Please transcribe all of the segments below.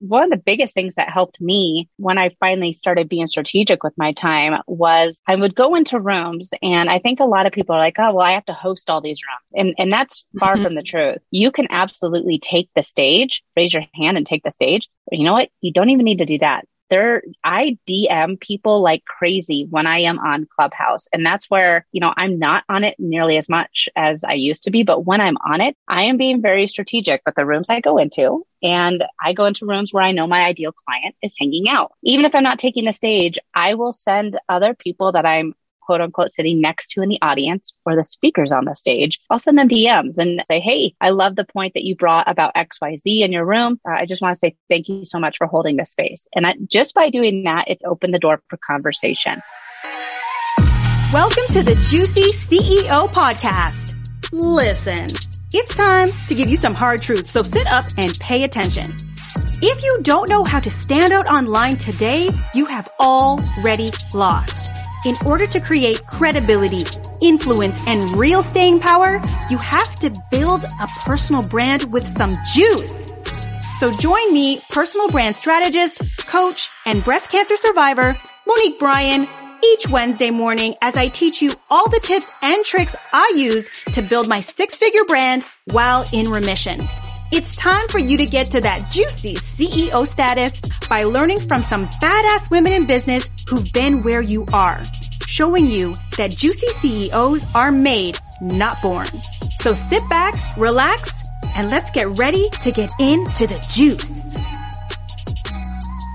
one of the biggest things that helped me when I finally started being strategic with my time was I would go into rooms and I think a lot of people are like, oh, well, I have to host all these rooms. And, and that's far mm-hmm. from the truth. You can absolutely take the stage, raise your hand and take the stage. But you know what? You don't even need to do that there, I DM people like crazy when I am on Clubhouse. And that's where, you know, I'm not on it nearly as much as I used to be. But when I'm on it, I am being very strategic with the rooms I go into. And I go into rooms where I know my ideal client is hanging out. Even if I'm not taking the stage, I will send other people that I'm quote unquote sitting next to in the audience or the speakers on the stage, I'll send them DMs and say, Hey, I love the point that you brought about XYZ in your room. Uh, I just want to say thank you so much for holding this space. And I, just by doing that, it's opened the door for conversation. Welcome to the Juicy CEO podcast. Listen, it's time to give you some hard truths. So sit up and pay attention. If you don't know how to stand out online today, you have already lost. In order to create credibility, influence, and real staying power, you have to build a personal brand with some juice. So join me, personal brand strategist, coach, and breast cancer survivor, Monique Bryan, each Wednesday morning as I teach you all the tips and tricks I use to build my six figure brand while in remission. It's time for you to get to that juicy CEO status by learning from some badass women in business who've been where you are, showing you that juicy CEOs are made, not born. So sit back, relax, and let's get ready to get into the juice.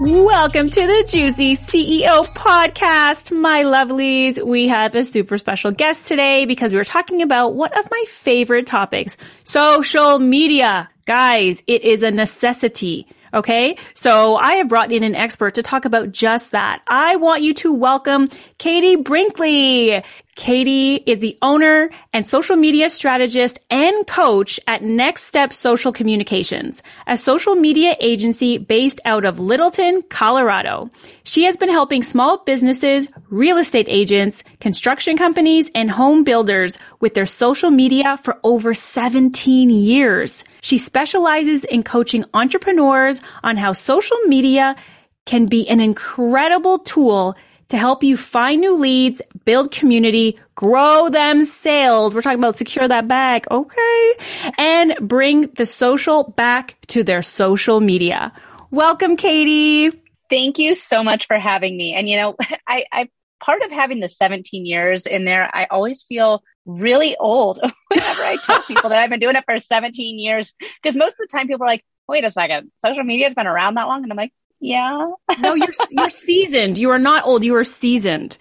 Welcome to the Juicy CEO podcast, my lovelies. We have a super special guest today because we are talking about one of my favorite topics, social media. Guys, it is a necessity. Okay. So I have brought in an expert to talk about just that. I want you to welcome Katie Brinkley. Katie is the owner and social media strategist and coach at Next Step Social Communications, a social media agency based out of Littleton, Colorado. She has been helping small businesses, real estate agents, construction companies, and home builders with their social media for over 17 years. She specializes in coaching entrepreneurs on how social media can be an incredible tool to help you find new leads, build community, grow them sales. We're talking about secure that bag. Okay. And bring the social back to their social media. Welcome, Katie. Thank you so much for having me. And you know, I, I part of having the 17 years in there, I always feel really old whenever I tell people that I've been doing it for 17 years. Because most of the time people are like, wait a second, social media has been around that long. And I'm like, yeah. no, you're you're seasoned. You are not old. You are seasoned.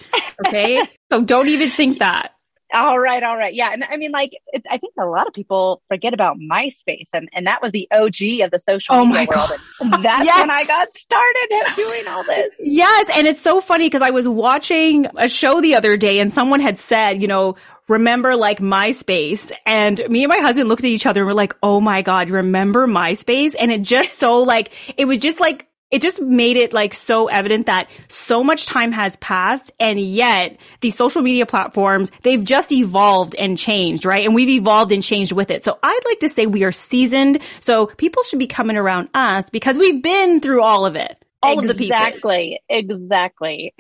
Okay, so don't even think that. All right, all right, yeah, and I mean, like, it, I think a lot of people forget about MySpace, and and that was the OG of the social oh media world. And that's yes. when I got started doing all this. Yes, and it's so funny because I was watching a show the other day, and someone had said, you know, remember like MySpace and me and my husband looked at each other and were like, Oh my God, remember MySpace? And it just so like, it was just like it just made it like so evident that so much time has passed and yet these social media platforms, they've just evolved and changed, right? And we've evolved and changed with it. So I'd like to say we are seasoned. So people should be coming around us because we've been through all of it all exactly, of the pieces. Exactly. Exactly.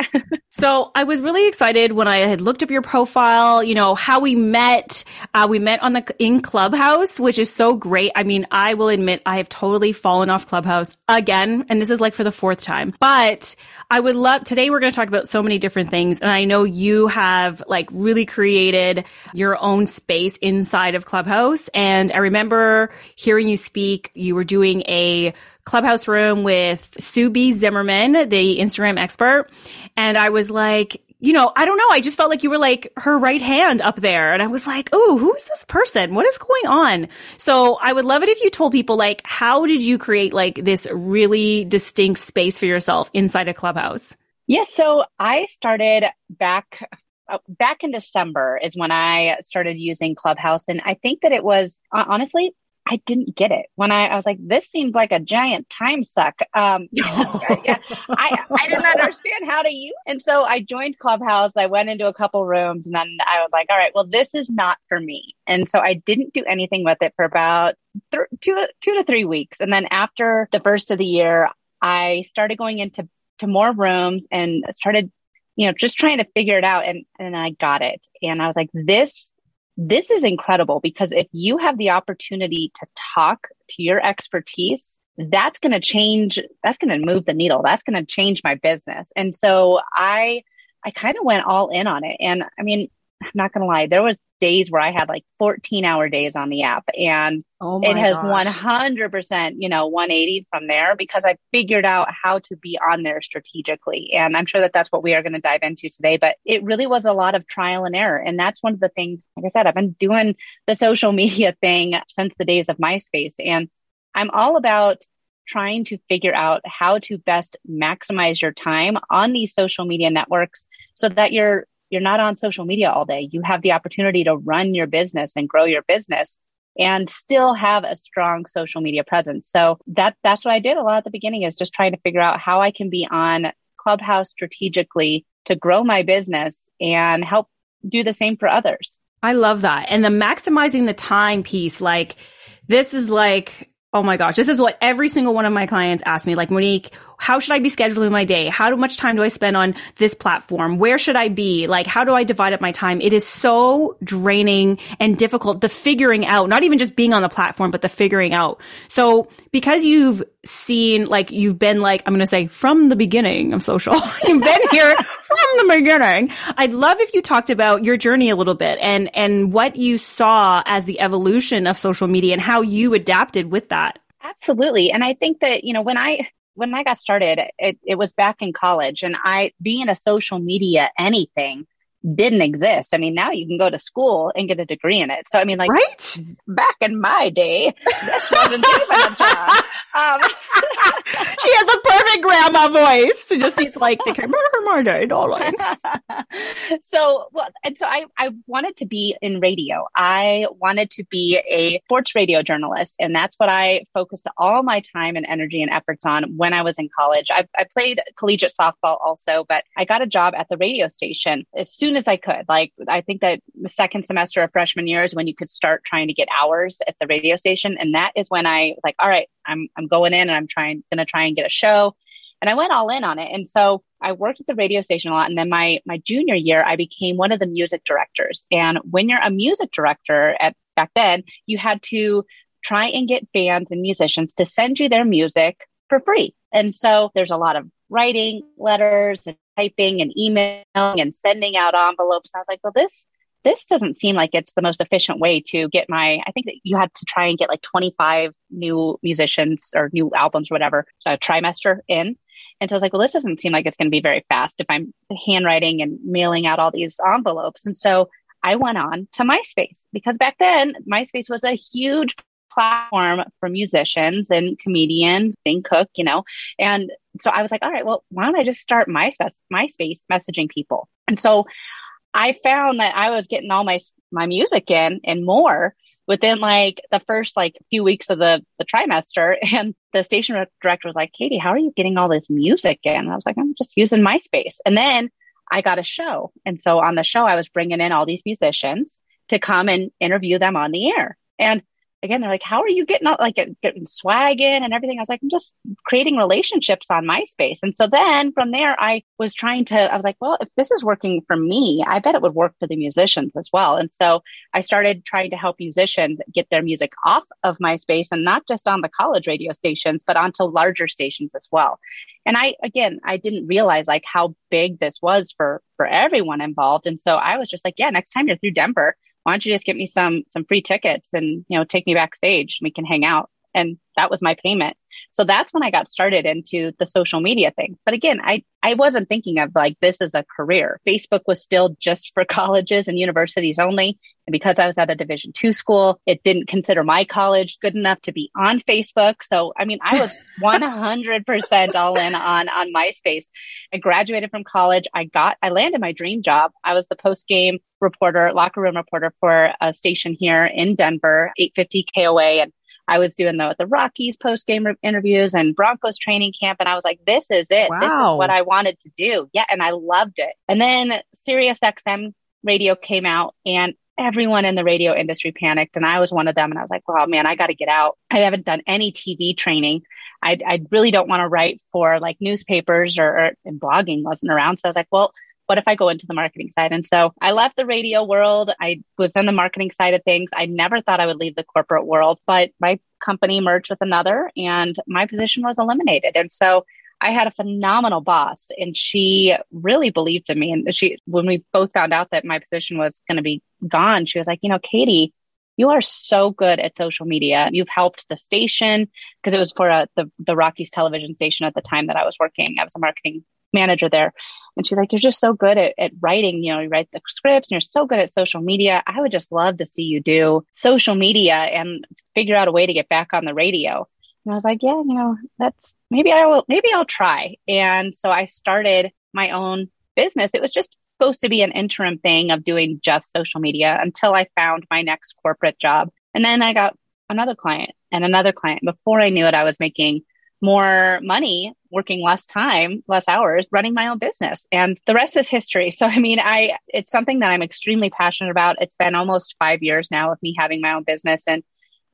so I was really excited when I had looked up your profile, you know, how we met. Uh, we met on the, in Clubhouse, which is so great. I mean, I will admit I have totally fallen off Clubhouse again. And this is like for the fourth time, but I would love, today we're going to talk about so many different things. And I know you have like really created your own space inside of Clubhouse. And I remember hearing you speak, you were doing a clubhouse room with Sue B. Zimmerman, the Instagram expert. And I was like, you know, I don't know. I just felt like you were like her right hand up there. And I was like, oh, who is this person? What is going on? So I would love it if you told people like, how did you create like this really distinct space for yourself inside a clubhouse? Yes. Yeah, so I started back uh, back in December is when I started using Clubhouse. And I think that it was honestly, I didn't get it when I, I was like, this seems like a giant time suck. Um, I, I didn't understand how to use. And so I joined Clubhouse. I went into a couple rooms and then I was like, all right, well, this is not for me. And so I didn't do anything with it for about th- two, two to three weeks. And then after the first of the year, I started going into to more rooms and started, you know, just trying to figure it out. And, and I got it. And I was like, this, this is incredible because if you have the opportunity to talk to your expertise, that's going to change, that's going to move the needle. That's going to change my business. And so I, I kind of went all in on it. And I mean, I'm not going to lie, there was days where I had like 14 hour days on the app and oh it has gosh. 100%, you know, 180 from there because I figured out how to be on there strategically. And I'm sure that that's what we are going to dive into today, but it really was a lot of trial and error. And that's one of the things, like I said, I've been doing the social media thing since the days of MySpace and I'm all about trying to figure out how to best maximize your time on these social media networks so that you're you're not on social media all day. You have the opportunity to run your business and grow your business and still have a strong social media presence. So that that's what I did a lot at the beginning is just trying to figure out how I can be on Clubhouse strategically to grow my business and help do the same for others. I love that. And the maximizing the time piece like this is like Oh my gosh. This is what every single one of my clients ask me. Like, Monique, how should I be scheduling my day? How much time do I spend on this platform? Where should I be? Like, how do I divide up my time? It is so draining and difficult the figuring out, not even just being on the platform, but the figuring out. So because you've seen, like, you've been like, I'm going to say from the beginning of social, you've been here from the beginning. I'd love if you talked about your journey a little bit and, and what you saw as the evolution of social media and how you adapted with that. Absolutely. And I think that, you know, when I when I got started, it, it was back in college and I, being a social media anything, didn't exist. I mean, now you can go to school and get a degree in it. So, I mean, like, right? back in my day, this wasn't even a job. Um, she has a perfect grandma voice. She just needs like the camera darling. so, well, and so I, I wanted to be in radio. I wanted to be a sports radio journalist. And that's what I focused all my time and energy and efforts on when I was in college. I, I played collegiate softball also, but I got a job at the radio station as soon as I could. Like, I think that the second semester of freshman year is when you could start trying to get hours at the radio station. And that is when I was like, all right, I'm, I'm going in and I'm trying, going to try and get a show. And I went all in on it. And so I worked at the radio station a lot. And then my, my junior year, I became one of the music directors. And when you're a music director at back then, you had to try and get bands and musicians to send you their music for free. And so there's a lot of writing letters and typing and emailing and sending out envelopes. I was like, well, this this doesn't seem like it's the most efficient way to get my i think that you had to try and get like 25 new musicians or new albums or whatever a trimester in and so I was like, well, this doesn't seem like it's going to be very fast if I'm handwriting and mailing out all these envelopes. And so I went on to MySpace because back then MySpace was a huge platform for musicians and comedians, Dane Cook, you know. And so I was like, all right, well, why don't I just start MySpace, MySpace messaging people? And so I found that I was getting all my my music in and more within like the first like few weeks of the the trimester. And the station director was like katie how are you getting all this music in? And i was like i'm just using myspace and then i got a show. And so on the show i was bringing in all these musicians to come and interview them on the air. And again, they're like, how are you getting like getting swag in and everything? I was like, I'm just creating relationships on MySpace. And so then from there, I was trying to, I was like, well, if this is working for me, I bet it would work for the musicians as well. And so I started trying to help musicians get their music off of MySpace and not just on the college radio stations, but onto larger stations as well. And I, again, I didn't realize like how big this was for, for everyone involved. And so I was just like, yeah, next time you're through Denver, why don't you just get me some some free tickets and you know take me backstage we can hang out. And that was my payment so that's when i got started into the social media thing. But again i i wasn't thinking of like this as a career. Facebook was still just for colleges and universities only. And because i was at a division two school it didn't consider my college good enough to be on facebook. So i mean i was 100% all in on on myspace. I graduated from college. I got i landed my dream job. I was the post game reporter locker room reporter for a station here in denver 850 koa and I was doing the, the Rockies post game interviews and Broncos training camp. And I was like, this is it. Wow. This is what I wanted to do. Yeah. And I loved it. And then Sirius XM radio came out and everyone in the radio industry panicked and I was one of them. And I was like, well, man, I got to get out. I haven't done any TV training. I, I really don't want to write for like newspapers or, or and blogging wasn't around. So I was like, well, what if I go into the marketing side? And so I left the radio world. I was in the marketing side of things. I never thought I would leave the corporate world, but my company merged with another and my position was eliminated. And so I had a phenomenal boss and she really believed in me. And she, when we both found out that my position was going to be gone, she was like, you know, Katie, you are so good at social media. You've helped the station because it was for a, the, the Rockies television station at the time that I was working. I was a marketing manager there. And she's like, you're just so good at, at writing, you know, you write the scripts and you're so good at social media. I would just love to see you do social media and figure out a way to get back on the radio. And I was like, yeah, you know, that's maybe I will, maybe I'll try. And so I started my own business. It was just supposed to be an interim thing of doing just social media until I found my next corporate job. And then I got another client and another client. Before I knew it, I was making more money working less time, less hours, running my own business. And the rest is history. So, I mean, I, it's something that I'm extremely passionate about. It's been almost five years now of me having my own business. And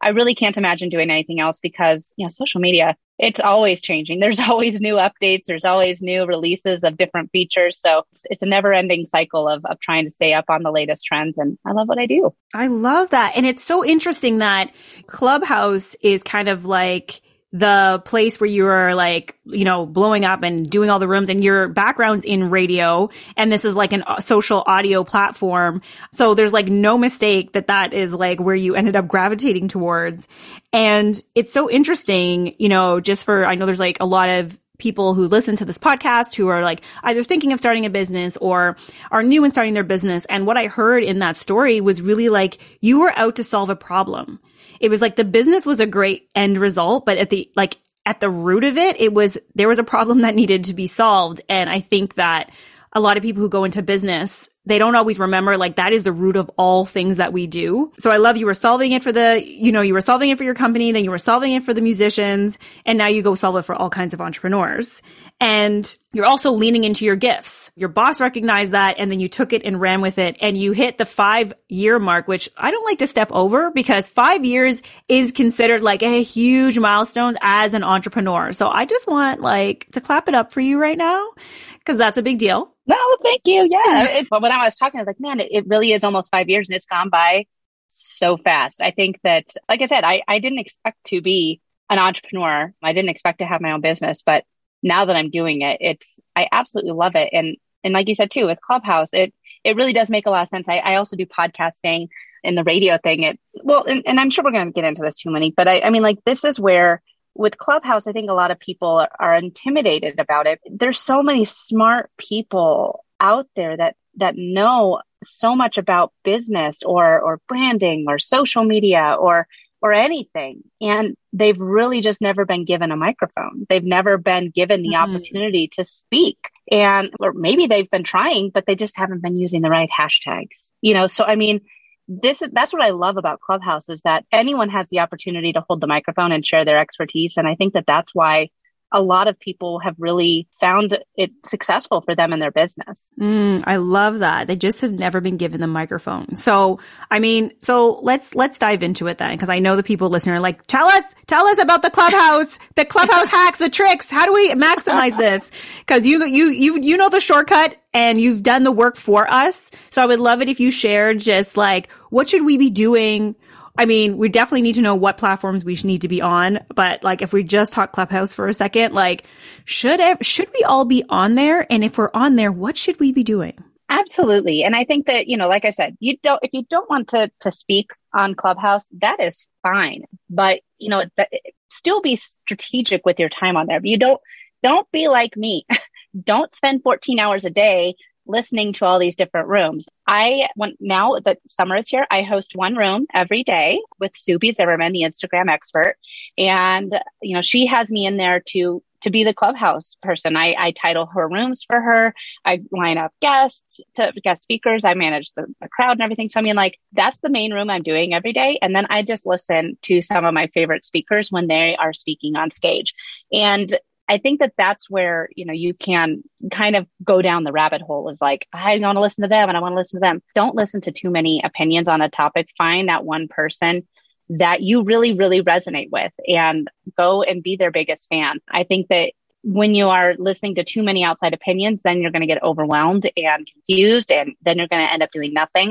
I really can't imagine doing anything else because, you know, social media, it's always changing. There's always new updates. There's always new releases of different features. So it's, it's a never ending cycle of, of trying to stay up on the latest trends. And I love what I do. I love that. And it's so interesting that Clubhouse is kind of like, the place where you are like, you know, blowing up and doing all the rooms and your background's in radio and this is like an uh, social audio platform. So there's like no mistake that that is like where you ended up gravitating towards. And it's so interesting, you know, just for, I know there's like a lot of people who listen to this podcast who are like either thinking of starting a business or are new in starting their business. And what I heard in that story was really like you were out to solve a problem it was like the business was a great end result, but at the, like, at the root of it, it was, there was a problem that needed to be solved. And I think that a lot of people who go into business, they don't always remember like that is the root of all things that we do. So I love you were solving it for the, you know, you were solving it for your company, then you were solving it for the musicians, and now you go solve it for all kinds of entrepreneurs. And you're also leaning into your gifts. Your boss recognized that and then you took it and ran with it and you hit the five year mark, which I don't like to step over because five years is considered like a huge milestone as an entrepreneur. So I just want like to clap it up for you right now because that's a big deal. No, thank you. Yeah. when was talking, I was like, man, it, it really is almost five years and it's gone by so fast. I think that, like I said, I, I didn't expect to be an entrepreneur. I didn't expect to have my own business, but now that I'm doing it, it's, I absolutely love it. And, and like you said too, with Clubhouse, it, it really does make a lot of sense. I, I also do podcasting and the radio thing. It, well, and, and I'm sure we're going to get into this too many, but I, I mean, like this is where with Clubhouse, I think a lot of people are, are intimidated about it. There's so many smart people out there that, that know so much about business or, or branding or social media or or anything. And they've really just never been given a microphone. They've never been given the mm-hmm. opportunity to speak. And, or maybe they've been trying, but they just haven't been using the right hashtags, you know? So, I mean, this is, that's what I love about Clubhouse is that anyone has the opportunity to hold the microphone and share their expertise. And I think that that's why a lot of people have really found it successful for them in their business. Mm, I love that. They just have never been given the microphone. So, I mean, so let's, let's dive into it then. Cause I know the people listening are like, tell us, tell us about the clubhouse, the clubhouse hacks, the tricks. How do we maximize this? Cause you, you, you, you know the shortcut and you've done the work for us. So I would love it if you shared just like, what should we be doing? I mean, we definitely need to know what platforms we need to be on, but like if we just talk Clubhouse for a second, like should should we all be on there? And if we're on there, what should we be doing? Absolutely. And I think that, you know, like I said, you don't if you don't want to to speak on Clubhouse, that is fine. But, you know, still be strategic with your time on there. But you don't don't be like me. don't spend 14 hours a day listening to all these different rooms. I want now that summer is here, I host one room every day with Sue B. Zimmerman, the Instagram expert. And, you know, she has me in there to to be the clubhouse person. I, I title her rooms for her. I line up guests to guest speakers. I manage the, the crowd and everything. So I mean, like that's the main room I'm doing every day. And then I just listen to some of my favorite speakers when they are speaking on stage. And I think that that's where, you know, you can kind of go down the rabbit hole of like, I want to listen to them and I want to listen to them. Don't listen to too many opinions on a topic. Find that one person that you really, really resonate with and go and be their biggest fan. I think that when you are listening to too many outside opinions, then you're going to get overwhelmed and confused, and then you're going to end up doing nothing.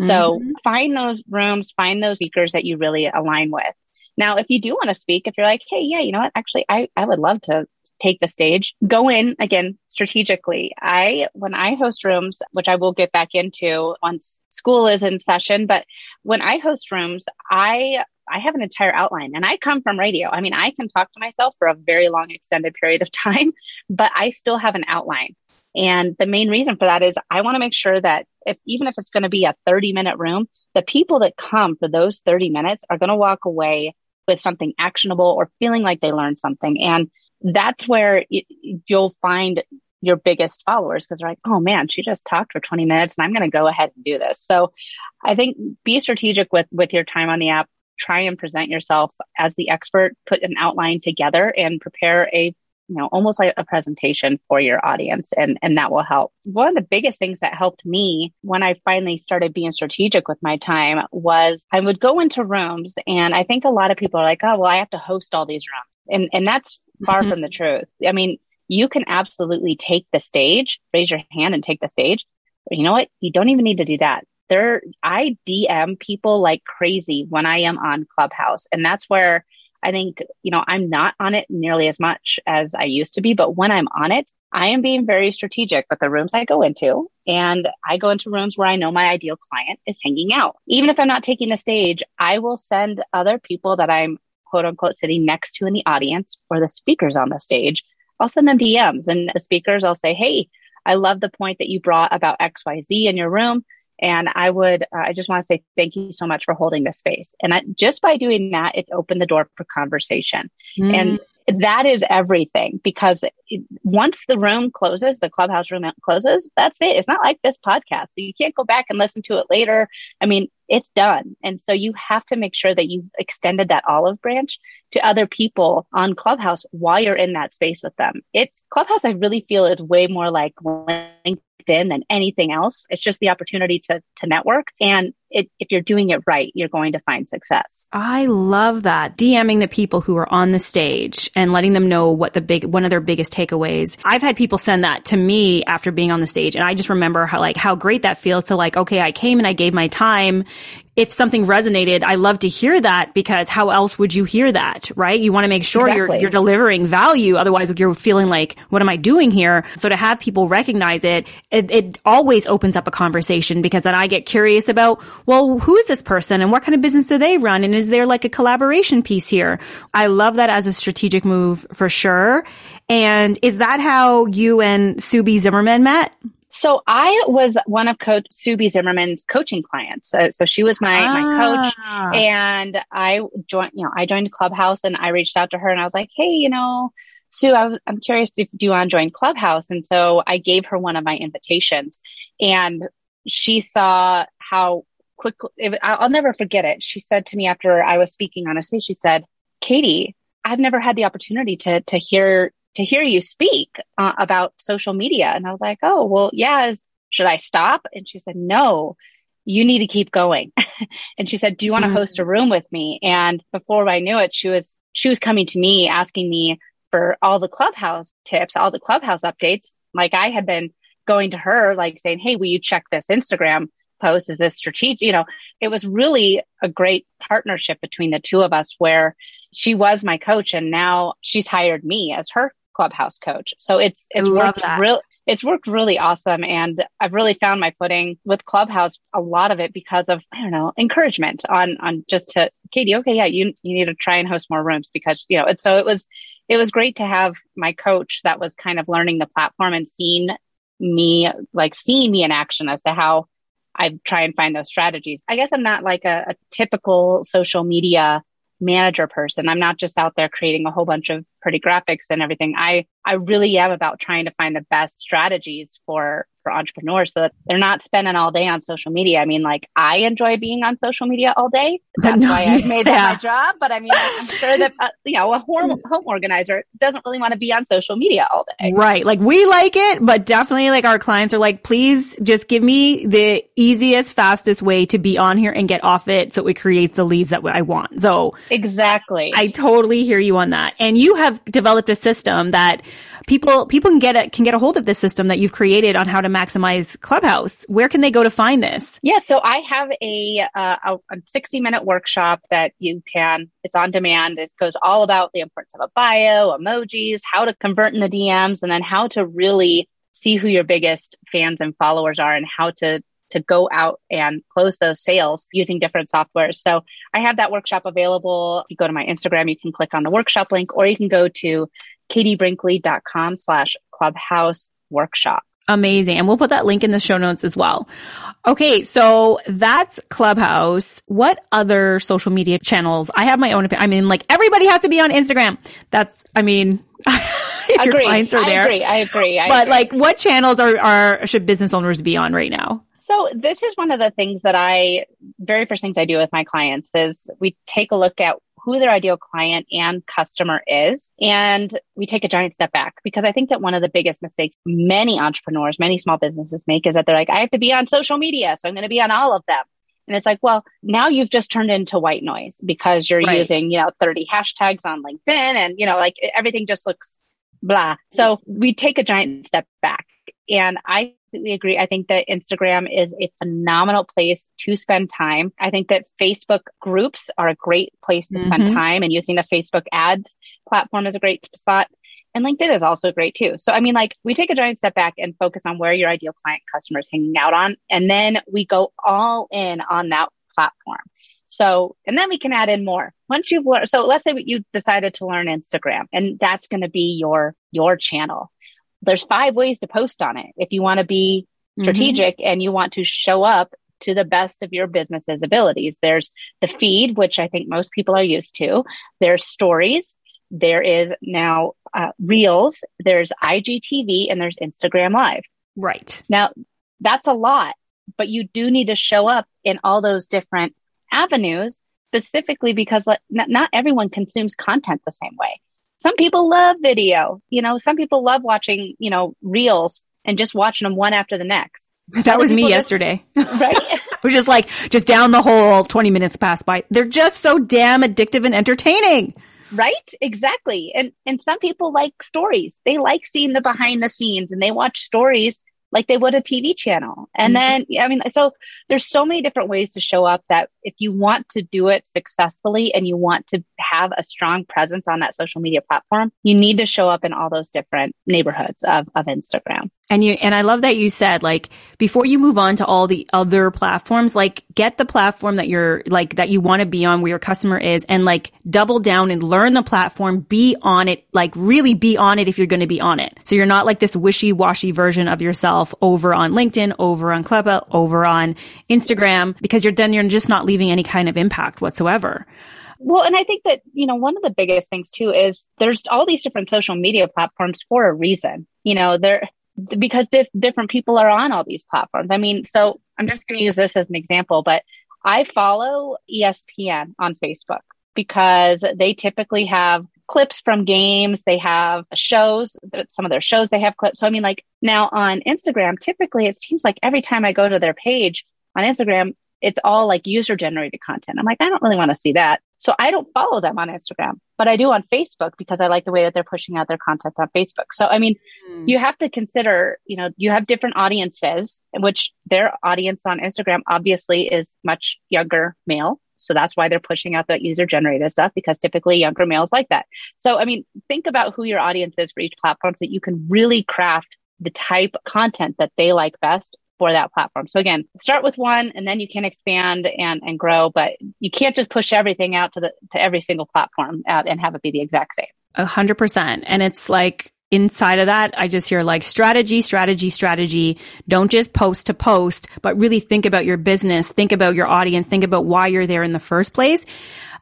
Mm-hmm. So find those rooms, find those speakers that you really align with. Now, if you do want to speak, if you're like, hey, yeah, you know what? Actually, I, I would love to take the stage, go in again strategically. I, when I host rooms, which I will get back into once school is in session, but when I host rooms, I, I have an entire outline and I come from radio. I mean, I can talk to myself for a very long extended period of time, but I still have an outline. And the main reason for that is I want to make sure that if, even if it's going to be a 30 minute room, the people that come for those 30 minutes are going to walk away with something actionable or feeling like they learned something. And that's where it, you'll find your biggest followers because they're like, oh man, she just talked for 20 minutes and I'm going to go ahead and do this. So I think be strategic with, with your time on the app. Try and present yourself as the expert, put an outline together and prepare a you know, almost like a presentation for your audience and, and that will help. One of the biggest things that helped me when I finally started being strategic with my time was I would go into rooms and I think a lot of people are like, oh, well, I have to host all these rooms. And, and that's far mm-hmm. from the truth. I mean, you can absolutely take the stage, raise your hand and take the stage. But you know what? You don't even need to do that. There, I DM people like crazy when I am on Clubhouse. And that's where I think, you know, I'm not on it nearly as much as I used to be, but when I'm on it, I am being very strategic with the rooms I go into. And I go into rooms where I know my ideal client is hanging out. Even if I'm not taking the stage, I will send other people that I'm quote unquote sitting next to in the audience or the speakers on the stage. I'll send them DMs and the speakers, I'll say, Hey, I love the point that you brought about XYZ in your room. And I would, uh, I just want to say thank you so much for holding this space. And I, just by doing that, it's opened the door for conversation. Mm. And that is everything because it, once the room closes, the clubhouse room closes, that's it. It's not like this podcast. So you can't go back and listen to it later. I mean, it's done. And so you have to make sure that you've extended that olive branch to other people on Clubhouse while you're in that space with them. It's Clubhouse, I really feel is way more like LinkedIn than anything else. It's just the opportunity to, to network. And it, if you're doing it right, you're going to find success. I love that. DMing the people who are on the stage and letting them know what the big, one of their biggest takeaways. I've had people send that to me after being on the stage. And I just remember how like, how great that feels to like, okay, I came and I gave my time if something resonated, I love to hear that because how else would you hear that, right? You want to make sure exactly. you're, you're delivering value. Otherwise, you're feeling like, what am I doing here? So to have people recognize it, it, it always opens up a conversation because then I get curious about, well, who is this person and what kind of business do they run? And is there like a collaboration piece here? I love that as a strategic move for sure. And is that how you and Sue B. Zimmerman met? So I was one of Coach Sue B. Zimmerman's coaching clients. So, so she was my, ah. my coach ah. and I joined, you know, I joined Clubhouse and I reached out to her and I was like, Hey, you know, Sue, I am curious, do, do you want to join Clubhouse? And so I gave her one of my invitations and she saw how quickly, I'll never forget it. She said to me after I was speaking on a stage, she said, Katie, I've never had the opportunity to, to hear to hear you speak uh, about social media. And I was like, oh, well, yeah, should I stop? And she said, no, you need to keep going. and she said, do you want to mm-hmm. host a room with me? And before I knew it, she was, she was coming to me asking me for all the clubhouse tips, all the clubhouse updates. Like I had been going to her, like saying, Hey, will you check this Instagram post? Is this strategic? You know, it was really a great partnership between the two of us where she was my coach and now she's hired me as her clubhouse coach. So it's, it's worked real, it's worked really awesome. And I've really found my footing with Clubhouse, a lot of it because of, I don't know, encouragement on, on just to Katie, okay, yeah, you, you need to try and host more rooms because, you know, it's so it was, it was great to have my coach that was kind of learning the platform and seeing me, like seeing me in action as to how I try and find those strategies. I guess I'm not like a, a typical social media manager person. I'm not just out there creating a whole bunch of pretty graphics and everything. I, I really am about trying to find the best strategies for, for entrepreneurs so that they're not spending all day on social media. I mean, like I enjoy being on social media all day. That's no, why I've made that my job. But I mean, I'm sure that, uh, you know, a home, home organizer doesn't really want to be on social media all day. Right. Like we like it, but definitely like our clients are like, please just give me the easiest, fastest way to be on here and get off it so it creates the leads that I want. So exactly. I totally hear you on that. And you have developed a system that people people can get a, can get a hold of this system that you've created on how to maximize Clubhouse. Where can they go to find this? Yeah, so I have a uh, a 60 minute workshop that you can. It's on demand. It goes all about the importance of a bio, emojis, how to convert in the DMs, and then how to really see who your biggest fans and followers are, and how to to go out and close those sales using different softwares. So I have that workshop available. If you go to my Instagram, you can click on the workshop link or you can go to katiebrinkley.com slash clubhouse workshop. Amazing. And we'll put that link in the show notes as well. Okay. So that's Clubhouse. What other social media channels? I have my own opinion. I mean, like everybody has to be on Instagram. That's, I mean, if your clients are there. I agree. I agree. I but agree. like what channels are, are, should business owners be on right now? So this is one of the things that I, very first things I do with my clients is we take a look at who their ideal client and customer is. And we take a giant step back because I think that one of the biggest mistakes many entrepreneurs, many small businesses make is that they're like, I have to be on social media. So I'm going to be on all of them. And it's like, well, now you've just turned into white noise because you're right. using, you know, 30 hashtags on LinkedIn and, you know, like everything just looks blah. So we take a giant step back. And I completely agree. I think that Instagram is a phenomenal place to spend time. I think that Facebook groups are a great place to mm-hmm. spend time and using the Facebook ads platform is a great spot. And LinkedIn is also great too. So, I mean, like we take a giant step back and focus on where your ideal client customer is hanging out on. And then we go all in on that platform. So, and then we can add in more. Once you've learned, so let's say you decided to learn Instagram and that's going to be your, your channel there's five ways to post on it. If you want to be mm-hmm. strategic mm-hmm. and you want to show up to the best of your business's abilities, there's the feed, which I think most people are used to. There's stories. There is now uh, reels. There's IGTV and there's Instagram live. Right. Now that's a lot, but you do need to show up in all those different avenues specifically because not everyone consumes content the same way some people love video. You know, some people love watching, you know, reels and just watching them one after the next. That was me yesterday. right. We're just like, just down the hole, 20 minutes pass by. They're just so damn addictive and entertaining. Right? Exactly. And, and some people like stories. They like seeing the behind the scenes and they watch stories like they would a TV channel. And mm-hmm. then, I mean, so there's so many different ways to show up that if you want to do it successfully and you want to have a strong presence on that social media platform, you need to show up in all those different neighborhoods of, of Instagram. And you, and I love that you said, like, before you move on to all the other platforms, like, get the platform that you're, like, that you want to be on where your customer is and like double down and learn the platform, be on it, like, really be on it if you're going to be on it. So you're not like this wishy washy version of yourself over on LinkedIn, over on Clubhouse, over on Instagram, because you're then you're just not leaving any kind of impact whatsoever. Well, and I think that, you know, one of the biggest things too is there's all these different social media platforms for a reason. You know, they're, because diff- different people are on all these platforms. I mean, so I'm just going to use this as an example, but I follow ESPN on Facebook because they typically have clips from games. They have shows, some of their shows, they have clips. So, I mean, like now on Instagram, typically it seems like every time I go to their page on Instagram, it's all like user generated content. I'm like, I don't really want to see that. So I don't follow them on Instagram, but I do on Facebook because I like the way that they're pushing out their content on Facebook. So, I mean, mm. you have to consider, you know, you have different audiences, which their audience on Instagram obviously is much younger male. So that's why they're pushing out that user generated stuff because typically younger males like that. So, I mean, think about who your audience is for each platform so that you can really craft the type of content that they like best for that platform. So again, start with one and then you can expand and, and grow, but you can't just push everything out to the, to every single platform uh, and have it be the exact same. A hundred percent. And it's like, inside of that, I just hear like strategy, strategy, strategy. Don't just post to post, but really think about your business, think about your audience, think about why you're there in the first place.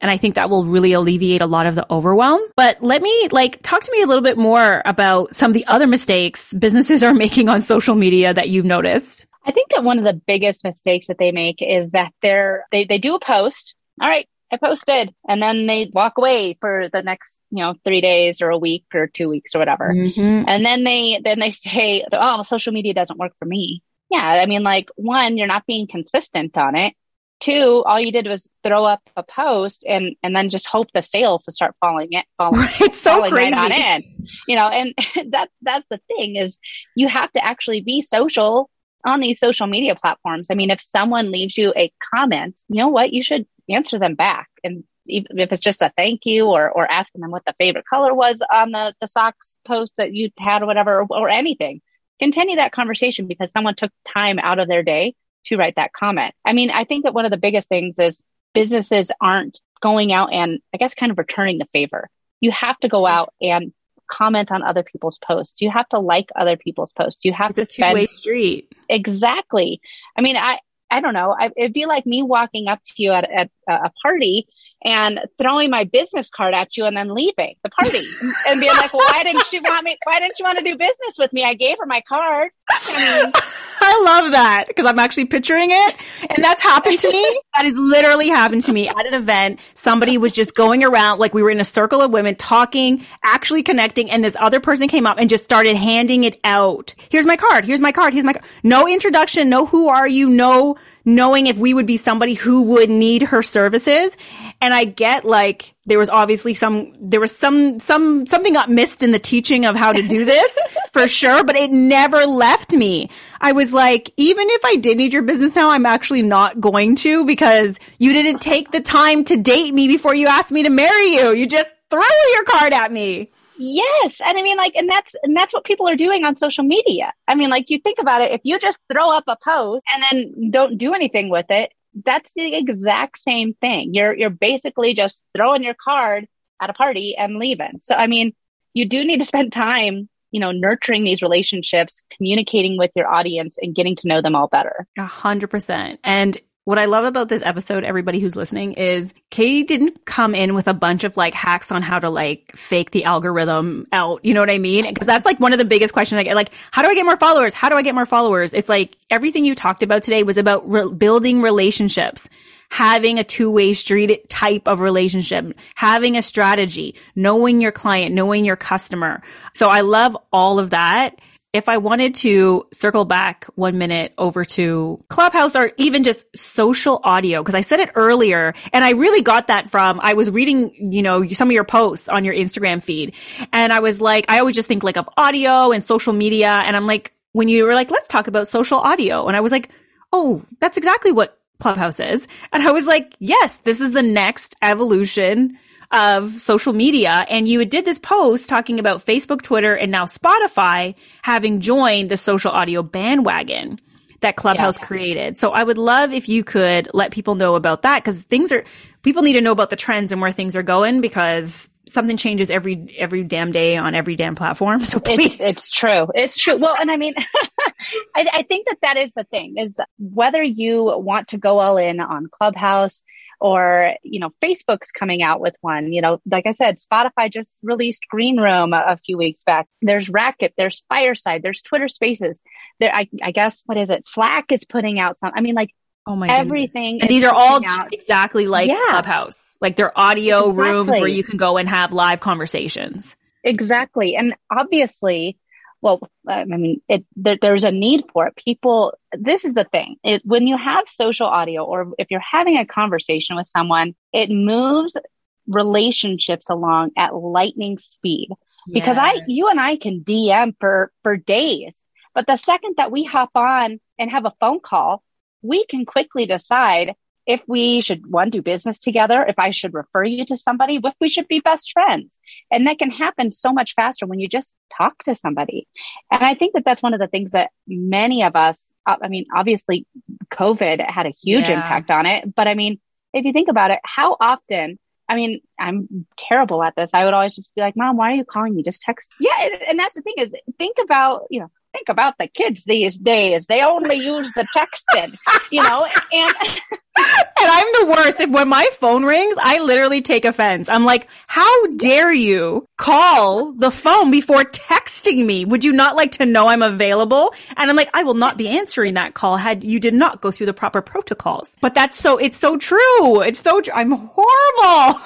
And I think that will really alleviate a lot of the overwhelm. But let me like talk to me a little bit more about some of the other mistakes businesses are making on social media that you've noticed. I think that one of the biggest mistakes that they make is that they're, they, they do a post. All right. I posted and then they walk away for the next, you know, three days or a week or two weeks or whatever. Mm-hmm. And then they, then they say, oh, social media doesn't work for me. Yeah. I mean, like one, you're not being consistent on it. Two, all you did was throw up a post and, and then just hope the sales to start falling it, falling, it's so falling crazy. right on in, you know, and that's, that's the thing is you have to actually be social on these social media platforms. I mean, if someone leaves you a comment, you know what? You should answer them back. And if it's just a thank you or, or asking them what the favorite color was on the, the socks post that you had or whatever, or, or anything, continue that conversation because someone took time out of their day to write that comment. I mean, I think that one of the biggest things is businesses aren't going out and I guess kind of returning the favor. You have to go out and comment on other people's posts. You have to like other people's posts. You have it's to two-way street. Exactly. I mean, I, I don't know. I, it'd be like me walking up to you at, at a party and throwing my business card at you and then leaving the party and being like, why didn't she want me? Why didn't you want to do business with me? I gave her my card. I mean, I love that because I'm actually picturing it. And that's happened to me. That has literally happened to me at an event. Somebody was just going around like we were in a circle of women talking, actually connecting. And this other person came up and just started handing it out. Here's my card. Here's my card. Here's my card. No introduction. No who are you? No knowing if we would be somebody who would need her services. And I get like there was obviously some there was some some something got missed in the teaching of how to do this for sure, but it never left me. I was like, even if I did need your business now, I'm actually not going to because you didn't take the time to date me before you asked me to marry you. You just threw your card at me. Yes. And I mean, like, and that's, and that's what people are doing on social media. I mean, like, you think about it, if you just throw up a post and then don't do anything with it, that's the exact same thing. You're, you're basically just throwing your card at a party and leaving. So, I mean, you do need to spend time, you know, nurturing these relationships, communicating with your audience and getting to know them all better. A hundred percent. And what I love about this episode, everybody who's listening, is Katie didn't come in with a bunch of like hacks on how to like fake the algorithm out. You know what I mean? Because that's like one of the biggest questions I get. Like, how do I get more followers? How do I get more followers? It's like everything you talked about today was about re- building relationships having a two-way street type of relationship, having a strategy, knowing your client, knowing your customer. So I love all of that if I wanted to circle back one minute over to Clubhouse or even just social audio, because I said it earlier and I really got that from, I was reading, you know, some of your posts on your Instagram feed and I was like, I always just think like of audio and social media. And I'm like, when you were like, let's talk about social audio. And I was like, oh, that's exactly what Clubhouse is. And I was like, yes, this is the next evolution of social media. And you did this post talking about Facebook, Twitter, and now Spotify having joined the social audio bandwagon that Clubhouse yeah. created. So I would love if you could let people know about that because things are, people need to know about the trends and where things are going because something changes every, every damn day on every damn platform. So please. It's, it's true. It's true. Well, and I mean, I, I think that that is the thing is whether you want to go all in on Clubhouse, or you know facebook's coming out with one. You know like i said spotify just released green room a, a few weeks back. There's racket there's fireside there's twitter spaces. There I, I, guess what is it? Slack is putting out some i mean like oh my everything and these are all out. exactly like yeah. clubhouse. Like they're audio exactly. rooms where you can go and have live conversations. Exactly. And obviously well, I mean, it, there, there's a need for it. People, this is the thing. It, when you have social audio or if you're having a conversation with someone, it moves relationships along at lightning speed because. I, you and I can DM for, for days. But the second that we hop on and have a phone call, we can quickly decide if we should one do business together, if I should refer you to somebody, if we should be best friends. And that can happen so much faster when you just talk to somebody. And I think that that's one of the things that many of us, uh, I mean, obviously COVID had a huge yeah. impact on it, but I mean, if you think about it, how often I mean, I'm terrible at this. I would always just be like, Mom, why are you calling me? Just text. Yeah. And that's the thing is think about, you know, think about the kids these days. They only use the texting, you know, and and I'm the worst. If when my phone rings, I literally take offense. I'm like, how dare you call the phone before texting me? Would you not like to know I'm available? And I'm like, I will not be answering that call had you did not go through the proper protocols. But that's so, it's so true. It's so, I'm horrible.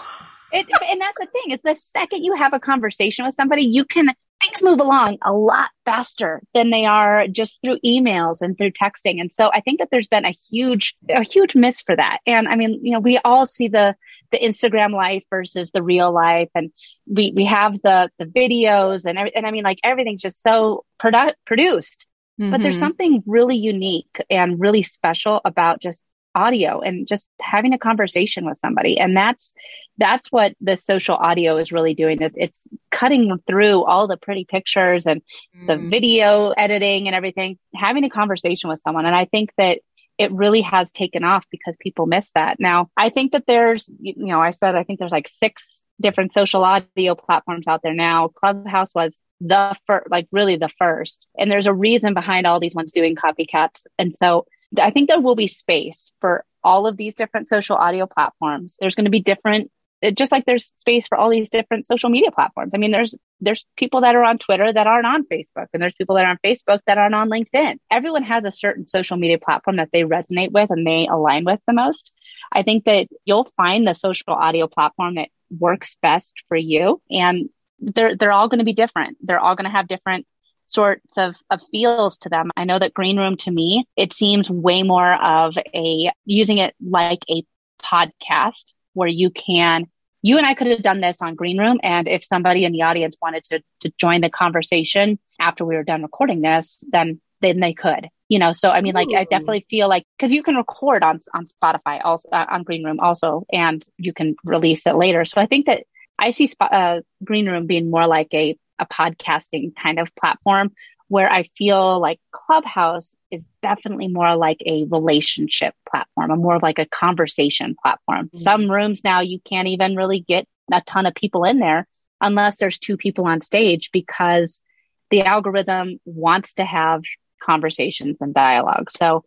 It, and that's the thing is the second you have a conversation with somebody, you can things move along a lot faster than they are just through emails and through texting. And so I think that there's been a huge, a huge miss for that. And I mean, you know, we all see the, the Instagram life versus the real life. And we, we have the, the videos and, and I mean, like everything's just so produ- produced, mm-hmm. but there's mm-hmm. something really unique and really special about just audio and just having a conversation with somebody. And that's, that's what the social audio is really doing is it's cutting through all the pretty pictures and mm. the video editing and everything, having a conversation with someone. And I think that it really has taken off because people miss that. Now, I think that there's, you know, I said, I think there's like six different social audio platforms out there now. Clubhouse was the first, like really the first. And there's a reason behind all these ones doing copycats. And so I think there will be space for all of these different social audio platforms. There's going to be different just like there's space for all these different social media platforms. I mean, there's there's people that are on Twitter that aren't on Facebook, and there's people that are on Facebook that aren't on LinkedIn. Everyone has a certain social media platform that they resonate with and they align with the most. I think that you'll find the social audio platform that works best for you, and they're they're all going to be different. They're all going to have different sorts of, of feels to them. I know that Green Room to me, it seems way more of a using it like a podcast where you can you and I could have done this on Green Room. And if somebody in the audience wanted to, to join the conversation after we were done recording this, then, then they could, you know? So, I mean, like, Ooh. I definitely feel like, cause you can record on, on Spotify also, uh, on Green Room also, and you can release it later. So I think that I see uh, Green Room being more like a, a podcasting kind of platform where I feel like Clubhouse is definitely more like a relationship platform, a more like a conversation platform. Mm-hmm. Some rooms now you can't even really get a ton of people in there unless there's two people on stage because the algorithm wants to have conversations and dialogue. So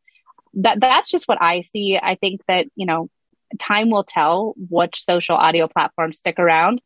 that that's just what I see. I think that, you know, time will tell which social audio platforms stick around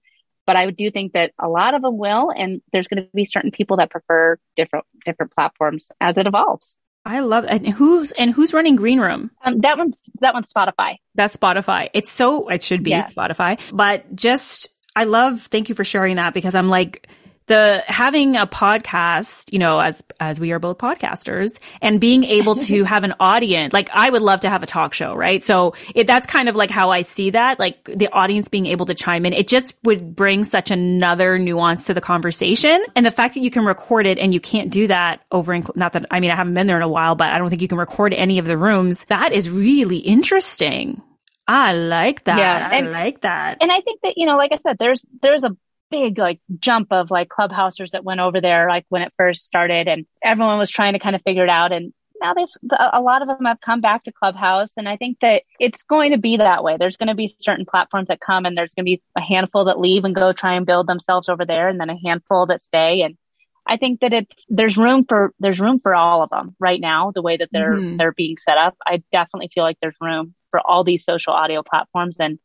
but I do think that a lot of them will, and there's going to be certain people that prefer different different platforms as it evolves. I love. And who's and who's running Green Room? Um, that one's that one's Spotify. That's Spotify. It's so it should be yeah. Spotify, but just I love. Thank you for sharing that because I'm like the having a podcast, you know, as as we are both podcasters and being able to have an audience, like I would love to have a talk show, right? So it, that's kind of like how I see that, like the audience being able to chime in. It just would bring such another nuance to the conversation. And the fact that you can record it and you can't do that over in, not that, I mean, I haven't been there in a while, but I don't think you can record any of the rooms. That is really interesting. I like that. Yeah, and, I like that. And I think that, you know, like I said, there's, there's a big like jump of like clubhousers that went over there like when it first started and everyone was trying to kind of figure it out and now they've a lot of them have come back to clubhouse and i think that it's going to be that way there's going to be certain platforms that come and there's going to be a handful that leave and go try and build themselves over there and then a handful that stay and i think that it's there's room for there's room for all of them right now the way that they're mm-hmm. they're being set up i definitely feel like there's room for all these social audio platforms and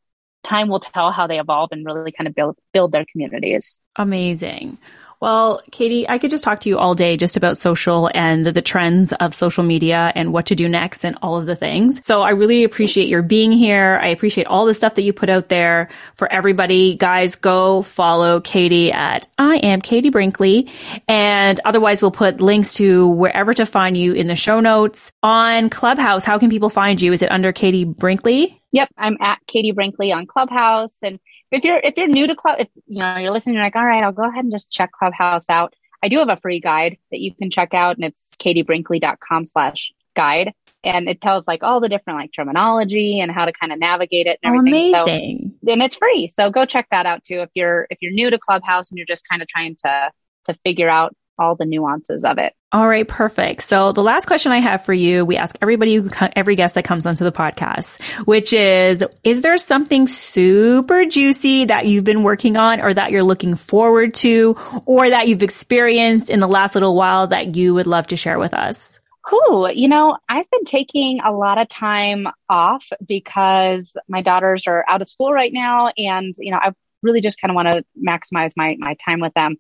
time will tell how they evolve and really kind of build build their communities. Amazing. Well, Katie, I could just talk to you all day just about social and the trends of social media and what to do next and all of the things. So I really appreciate your being here. I appreciate all the stuff that you put out there for everybody. Guys, go follow Katie at I am Katie Brinkley. And otherwise we'll put links to wherever to find you in the show notes. On Clubhouse, how can people find you? Is it under Katie Brinkley? Yep, I'm at Katie Brinkley on Clubhouse. And if you're if you're new to Club, if you know you're listening, you're like, all right, I'll go ahead and just check Clubhouse out. I do have a free guide that you can check out, and it's katiebrinkley.com slash guide. And it tells like all the different like terminology and how to kind of navigate it and oh, everything. Amazing. So, and it's free. So go check that out too. If you're if you're new to Clubhouse and you're just kind of trying to to figure out all the nuances of it. All right, perfect. So the last question I have for you, we ask everybody, every guest that comes onto the podcast, which is, is there something super juicy that you've been working on or that you're looking forward to or that you've experienced in the last little while that you would love to share with us? Who, you know, I've been taking a lot of time off because my daughters are out of school right now and, you know, I really just kind of want to maximize my, my time with them.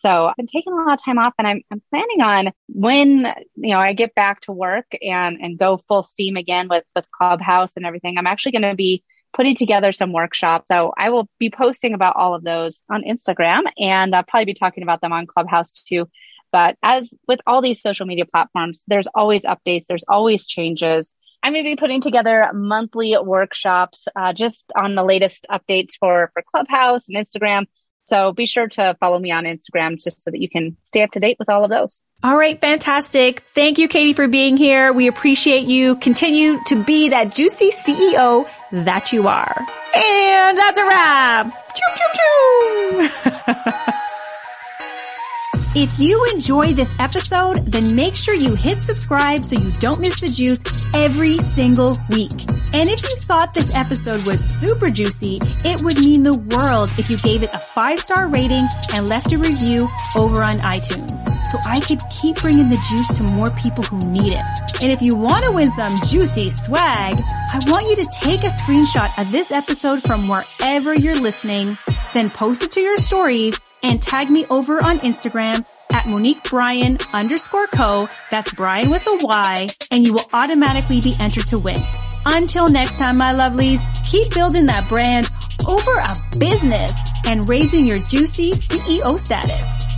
So I've been taking a lot of time off and I'm, I'm planning on when, you know, I get back to work and, and go full steam again with, with Clubhouse and everything. I'm actually going to be putting together some workshops. So I will be posting about all of those on Instagram and I'll probably be talking about them on Clubhouse too. But as with all these social media platforms, there's always updates, there's always changes. I'm going to be putting together monthly workshops uh, just on the latest updates for, for Clubhouse and Instagram. So be sure to follow me on Instagram just so that you can stay up to date with all of those. All right, fantastic. Thank you, Katie, for being here. We appreciate you. Continue to be that juicy CEO that you are. And that's a wrap. Choo, choo, choo. If you enjoy this episode, then make sure you hit subscribe so you don't miss the juice every single week. And if you thought this episode was super juicy, it would mean the world if you gave it a five star rating and left a review over on iTunes. So I could keep bringing the juice to more people who need it. And if you want to win some juicy swag, I want you to take a screenshot of this episode from wherever you're listening, then post it to your stories and tag me over on Instagram at Monique Bryan underscore co. That's Bryan with a Y and you will automatically be entered to win. Until next time, my lovelies, keep building that brand over a business and raising your juicy CEO status.